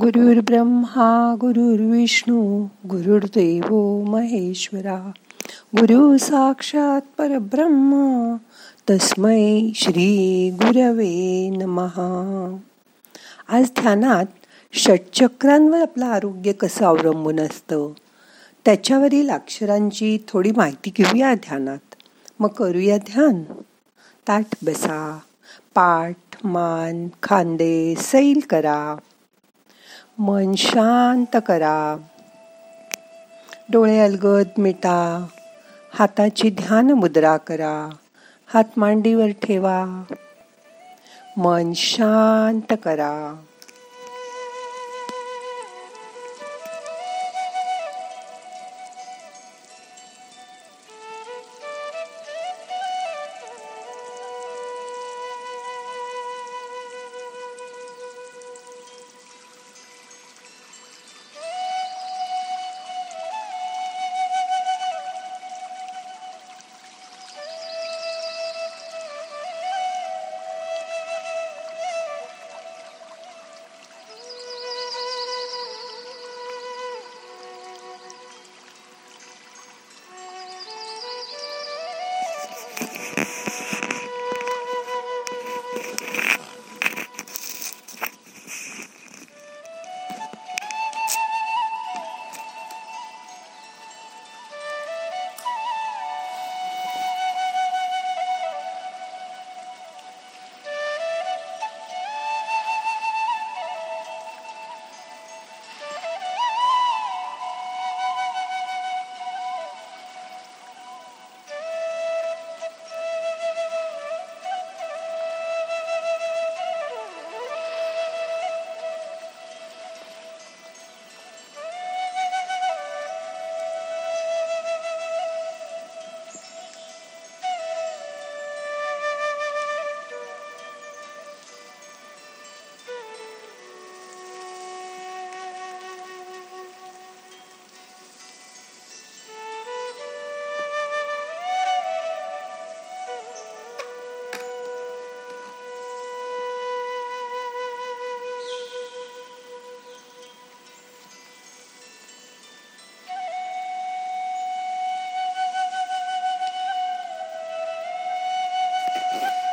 गुरुर् ब्रह्मा गुरुर्विष्णू गुरुर्देव महेश्वरा। गुरु साक्षात परब्रह्म तस्मै श्री गुरवे नमहा आज ध्यानात षटचक्रांवर आपलं आरोग्य कसं अवलंबून असतं त्याच्यावरील अक्षरांची थोडी माहिती घेऊया ध्यानात. मग करूया ध्यान. ताठ बसा पाठ मान खांदे सैल करा. मन शांत करा. डोळे अलगद मिटा. हाताची ध्यान मुद्रा करा. हात मांडीवर ठेवा. मन शांत करा. you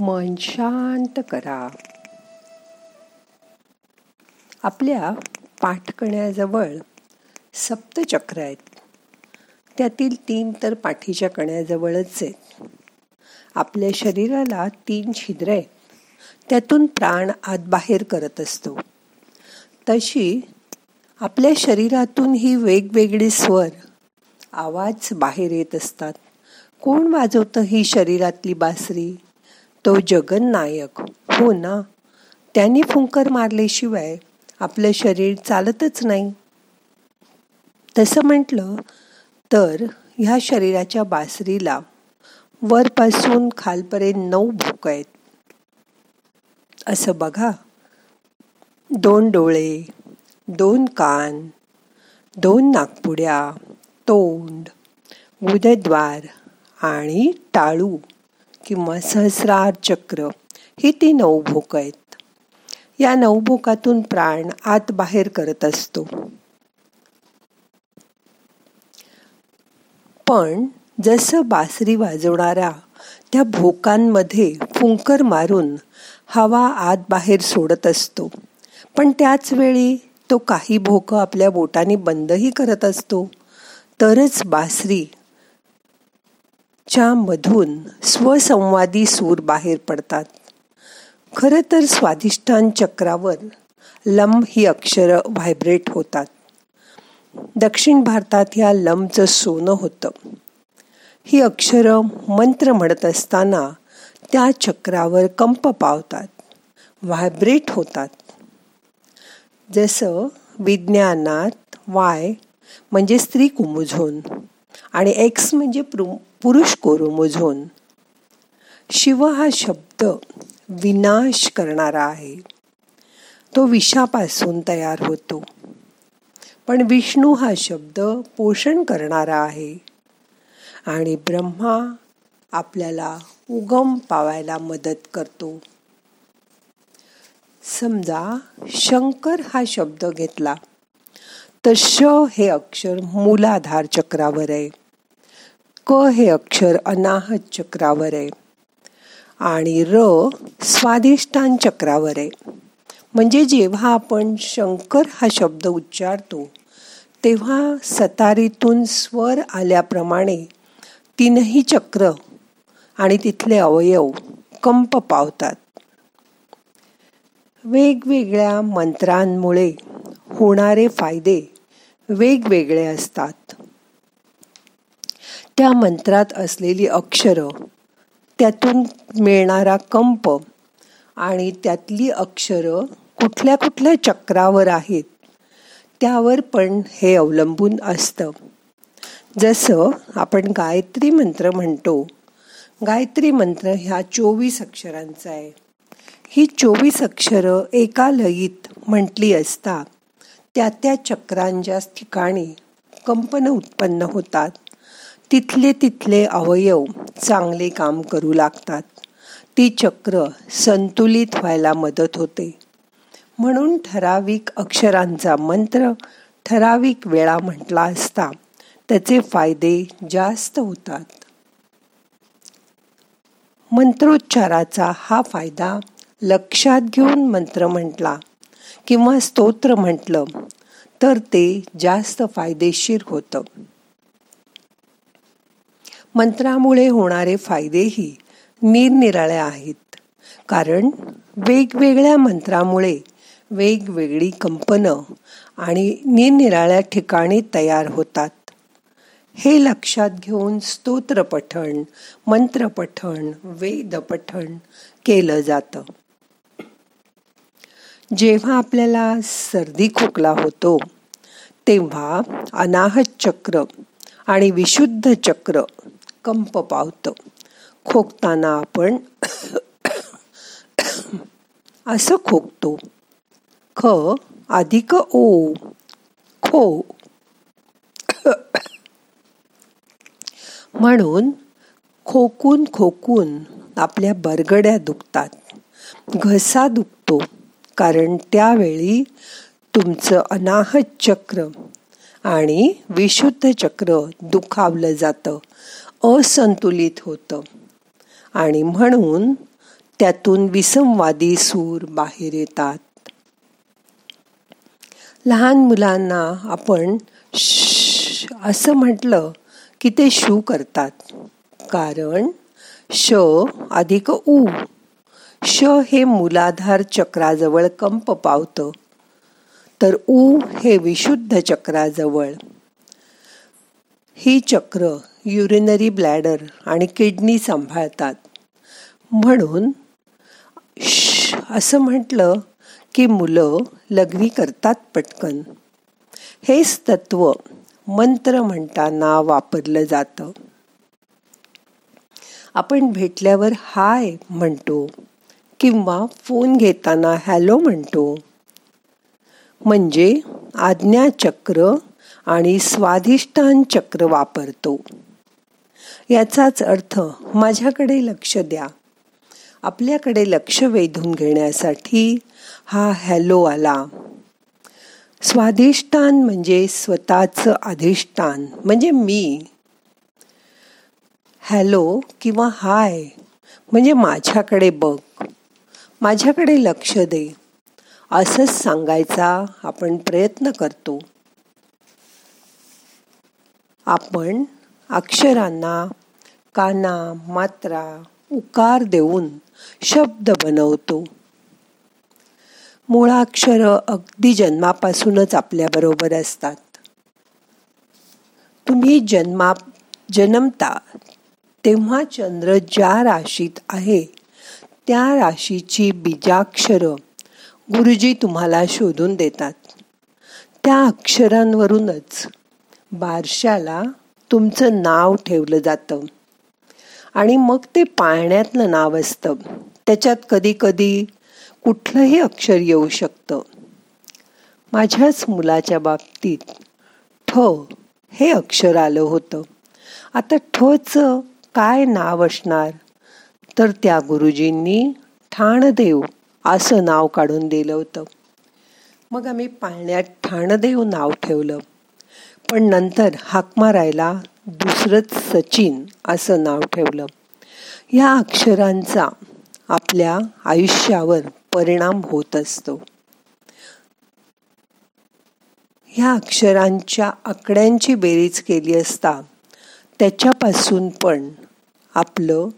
मन शांत करा. आपल्या पाठकण्याजवळ सप्तचक्र आहेत. त्यातील तीन तर पाठीच्या कण्याजवळच आहेत. आपल्या शरीराला तीन छिद्र आहेत. त्यातून प्राण आत बाहेर करत असतो. तशी आपल्या शरीरातून ही वेगवेगळे स्वर आवाज बाहेर येत असतात. कोण वाजवतं ही शरीरातली बासरी? तो जगन्नायक हो ना. त्यांनी फुंकर मारल्याशिवाय आपलं शरीर चालतच नाही. तसं म्हटलं तर ह्या शरीराच्या बासरीला वरपासून खालपर्यंत नऊ भूक आहेत. असं बघा. दोन डोळे दोन कान दोन नागपुड्या तोंड उदयद्वार आणि टाळू. किंवा सहस्रार चक्र ही ती नवभोक आहेत. या नवभोकातून प्राण आत बाहेर करत असतो. पण जसं बासरी वाजवणाऱ्या त्या भोकांमध्ये फुंकर मारून हवा आत बाहेर सोडत असतो. पण त्याच वेळी तो काही भोक आपल्या बोटाने बंदही करत असतो. तरच बासरी च्या मधून स्वसंवादी सूर बाहेर पडतात. खर तर स्वाधिष्ठान चक्रावर लंब ही अक्षर व्हायब्रेट होतात. दक्षिण भारतात या लंबचं सोनं होतं. ही अक्षर मंत्र म्हणत असताना त्या चक्रावर कंप पावतात व्हायब्रेट होतात. जसं विज्ञानात वाय म्हणजे स्त्री कुमुझोन आणि एक्स म्हणजे पुरुष कोरोमोझोन शिव हा शब्द विनाश करणारा आहे. तो विषापासून तयार होतो. पण विष्णू हा शब्द पोषण करणारा आहे. आणि ब्रह्मा आपल्याला उगम पावायला मदत करतो. समजा शंकर हा शब्द घेतला. तर श हे अक्षर मूलाधार चक्रावर आहे. क हे अक्षर अनाहत चक्रावर आहे. आणि र स्वादिष्टान चक्रावर आहे. म्हणजे जेव्हा आपण शंकर हा शब्द उच्चारतो तेव्हा सतारीतून स्वर आल्याप्रमाणे तीनही चक्र आणि तिथले अवयव कंप पावतात. वेगवेगळ्या मंत्रांमुळे होणारे फायदे वेगवेगळे असतात. त्या मंत्रात असलेली अक्षरं त्यातून मिळणारा कंप आणि त्यातली अक्षरं कुठल्या कुठल्या चक्रावर आहेत त्यावर पण हे अवलंबून असतं. जसं आपण गायत्री मंत्र म्हणतो गायत्री मंत्र ह्या चोवीस अक्षरांचा आहे. ही चोवीस अक्षरं एका लयीत म्हटली असता त्या त्या चक्रांच्या ठिकाणी कंपन उत्पन्न होतात. तिथले तिथले अवयव चांगले काम करू लागतात. ती चक्र संतुलित व्हायला मदत होते. म्हणून ठराविक अक्षरांचा मंत्र ठराविक वेळा म्हटला असता त्याचे फायदे जास्त होतात. मंत्रोच्चाराचा हा फायदा लक्षात घेऊन मंत्र म्हटला. किंवा स्तोत्र म्हटलं तर ते जास्त फायदेशीर होतं. मंत्रामुळे होणारे फायदेही निरनिराळे आहेत. कारण वेगवेगळ्या मंत्रामुळे वेगवेगळी कंपनं आणि निरनिराळ्या ठिकाणी तयार होतात. हे लक्षात घेऊन स्तोत्रपठण मंत्रपठण वेदपठण केलं जातं. जेव्हा आपल्याला सर्दी खोकला होतो तेव्हा अनाहत चक्र आणि विशुद्ध चक्र कंप पावतं. खोकताना आपण असं खोकतो. ख अधिक ओ खो. म्हणून खोकून खोकून आपल्या बरगड्या दुखतात. घसा दुखतो. कारण त्यावेळी तुमचं अनाहत चक्र आणि विशुद्ध चक्र दुखावलं जातं असंतुलित होतं. आणि म्हणून त्यातून विसंवादी सूर बाहेर येतात. लहान मुलांना आपण असं म्हटलं की ते शू करतात. कारण श अधिक ऊ श हे मूलाधार चक्राजवळ कंप पावतं. तर उ हे विशुद्ध चक्राजवळ. ही चक्र युरिनरी ब्लॅडर आणि किडनी सांभाळतात. म्हणून असं म्हटलं की मुलं लग्नी करतात पटकन. हेच तत्व मंत्र म्हणताना वापरलं जातं. आपण भेटल्यावर हाय म्हणतो. किंवा फोन घेताना हॅलो म्हणतो. म्हणजे आज्ञाचक्र आणि स्वाधिष्ठान चक्र वापरतो. याचाच अर्थ माझ्याकडे लक्ष द्या. आपल्याकडे लक्ष वेधून घेण्यासाठी हा हॅलो आला. स्वाधिष्ठान म्हणजे स्वतःचं अधिष्ठान म्हणजे मी. हॅलो किंवा हाय म्हणजे माझ्याकडे बघ. माझ्याकडे लक्ष दे. असंच सांगायचा आपण प्रयत्न करतो. आपण अक्षरांना काना मात्रा उकार देऊन शब्द बनवतो. मुळाक्षर अगदी जन्मापासूनच आपल्याबरोबर असतात. तुम्ही जन्मा जन्मता तेव्हा चंद्र ज्या राशीत आहे त्या राशीची बीजाक्षर गुरुजी तुम्हाला शोधून देतात. त्या अक्षरांवरूनच बारशाला तुमचं नाव ठेवलं जातं. आणि मग ते पाळण्यातलं नाव असतं. त्याच्यात कधी कधी कुठलंही अक्षर येऊ शकतं. माझ्याच मुलाच्या बाबतीत ठ हे अक्षर आलं होतं. आता ठचं काय नाव असणार? तर त्या गुरुजींनी ठाणदेव असं नाव काढून दिलं होतं. मग आम्ही पाळण्यात ठाणदेव नाव ठेवलं. पण नंतर हाक मारायला दुसरंच सचिन असं नाव ठेवलं. या अक्षरांचा आपल्या आयुष्यावर परिणाम होत असतो. ह्या अक्षरांच्या आकड्यांची बेरीज केली असता त्याच्यापासून पण आपलं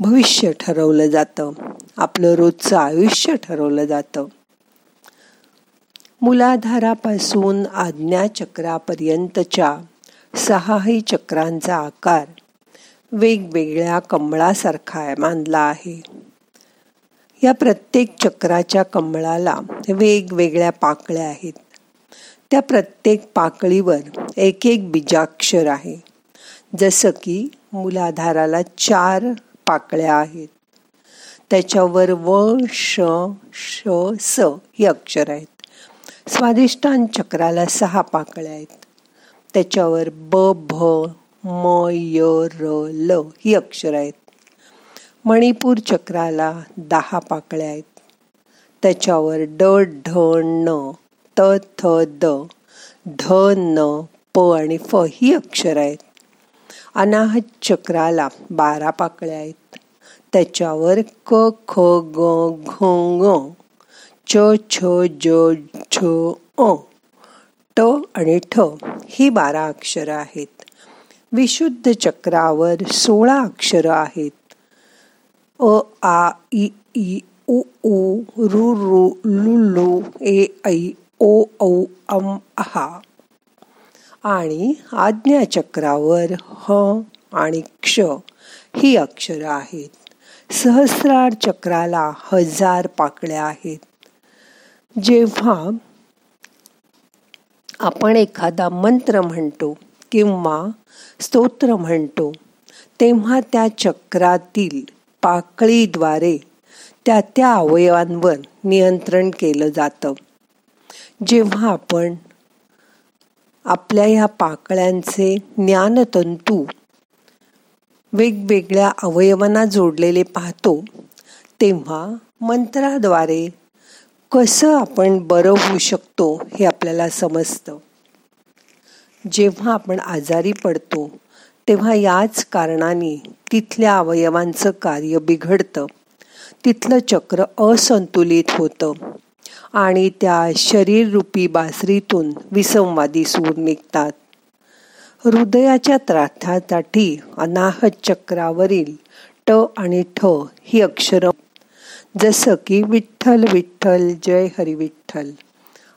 भविष्य ठरवलं जातं. आपलं रोजचं आयुष्य ठरवलं जातं. मुलाधारापासून आज्ञाचक्रापर्यंतच्या सहाही चक्रांचा आकार वेगवेगळ्या कमळासारखा मानला आहे. या प्रत्येक चक्राच्या कमळाला वेगवेगळ्या पाकळ्या आहेत. त्या प्रत्येक पाकळीवर एक एक बीजाक्षर आहे. जसं की मुलाधाराला चार पाकळ्या आहेत. त्याच्यावर व श श स ही अक्षर आहेत. स्वादिष्टान चक्राला सहा पाकळ्या आहेत. त्याच्यावर ब भ म य र ल ही अक्षर आहेत. मणिपूर चक्राला दहा पाकळ्या आहेत. त्याच्यावर ड ढ न त थ द ध न प आणि फ ही अक्षर आहेत. अनाहत चक्राला बारा पाकळ्या आहेत. त्याच्यावर क ख ग घ ग च छ ज छ अ ट आणि ठ ही बारा अक्षरं आहेत. विशुद्ध चक्रावर सोळा अक्षरं आहेत. अ आ इ ई उ उ रु रु लु लु ए ऐ ओ औ अम आहा आणि आज्ञाचक्रावर ह आणि क्ष ही अक्षरं आहेत. सहस्रार चक्राला हजार पाकळ्या आहेत. जेव्हा आपण एखादा मंत्र म्हणतो किंवा स्तोत्र म्हणतो तेव्हा त्या चक्रातील पाकळीद्वारे त्या त्या अवयवांवर नियंत्रण केलं जातं. जेव्हा आपण आपल्या ह्या पाकळ्यांचे ज्ञानतंतू वेगवेगळ्या अवयवांना जोडलेले पाहतो तेव्हा मंत्राद्वारे कसं आपण बरं होऊ शकतो हे आपल्याला समजतं. जेव्हा आपण आजारी पडतो तेव्हा याच कारणाने तिथल्या अवयवांचं कार्य बिघडतं. तिथलं चक्र असंतुलित होतं. आणि त्या शरीररूपी बासरीतून विसंवादी सूर निघतात. हृदयाच्या त्राथासाठी अनाहत चक्रावरील ट आणि ठ ही अक्षर. जसं की विठ्ठल विठ्ठल जय हरी विठ्ठल.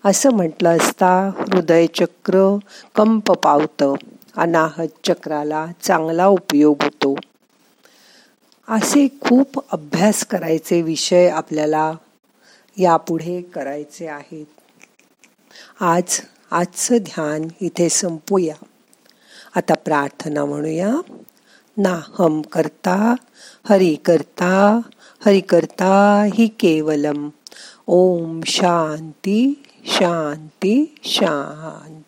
असं म्हटलं असता हृदयचक्र कंप पावतं. अनाहत चक्राला चांगला उपयोग होतो. असे खूप अभ्यास करायचे विषय आपल्याला यापुढे करायचे आहेत. आज आजचं ध्यान इथे संपूया. आता प्रार्थना म्हणूया. ना हम करता हरि करता हरि करता ही केवलम. ओम शांती शांती शांती.